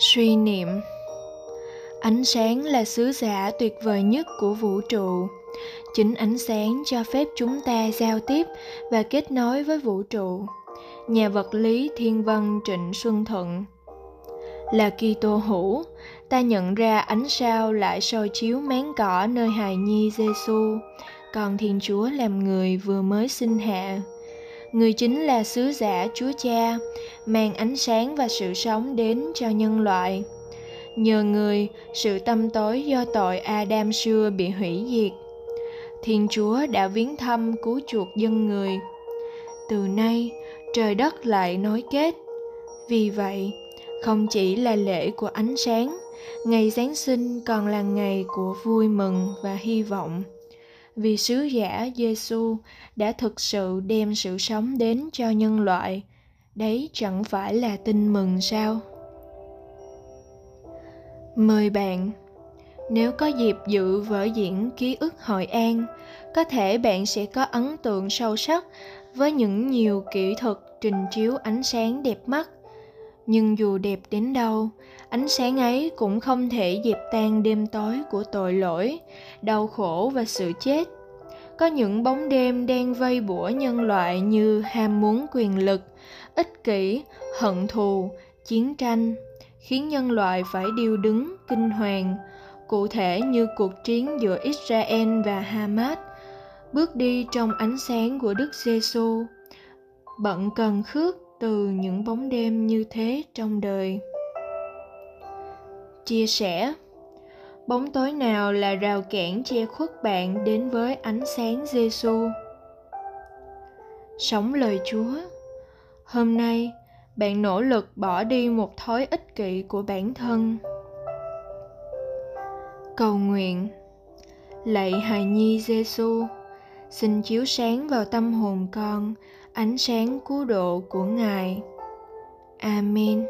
suy niệm. Ánh sáng là sứ giả tuyệt vời nhất của vũ trụ. Chính ánh sáng cho phép chúng ta giao tiếp và kết nối với vũ trụ. Nhà vật lý thiên văn trịnh xuân thuận. Là Kitô hữu, ta nhận ra ánh sao lại soi chiếu máng cỏ nơi hài nhi Giêsu, còn Thiên Chúa làm người vừa mới sinh hạ. Người chính là sứ giả Chúa Cha, mang ánh sáng và sự sống đến cho nhân loại. Nhờ người, sự tâm tối do tội Adam xưa bị hủy diệt. Thiên Chúa đã viếng thăm cứu chuộc dân người. Từ nay, trời đất lại nối kết. Vì vậy, không chỉ là lễ của ánh sáng, ngày Giáng sinh còn là ngày của vui mừng và hy vọng vì sứ giả Giêsu đã thực sự đem sự sống đến cho nhân loại. Đấy chẳng phải là tin mừng sao? Mời bạn nếu có dịp dự vở diễn ký ức Hội An, có thể bạn sẽ có ấn tượng sâu sắc với những nhiều kỹ thuật trình chiếu ánh sáng đẹp mắt. Nhưng dù đẹp đến đâu, ánh sáng ấy cũng không thể dẹp tan đêm tối của tội lỗi đau khổ và sự chết. Có những bóng đêm đang vây bủa nhân loại như ham muốn quyền lực ích kỷ hận thù chiến tranh khiến nhân loại phải điêu đứng kinh hoàng. Cụ thể như cuộc chiến giữa israel và hamas bước đi trong ánh sáng của đức giêsu bận cần khước từ những bóng đêm như thế trong đời chia sẻ bóng tối nào là rào cản che khuất bạn đến với ánh sáng Giêsu. Sống lời Chúa. Hôm nay, bạn nỗ lực bỏ đi một thói ích kỷ của bản thân. Cầu nguyện. Lạy hài nhi Giêsu, xin chiếu sáng vào tâm hồn con ánh sáng cứu độ của Ngài. Amen.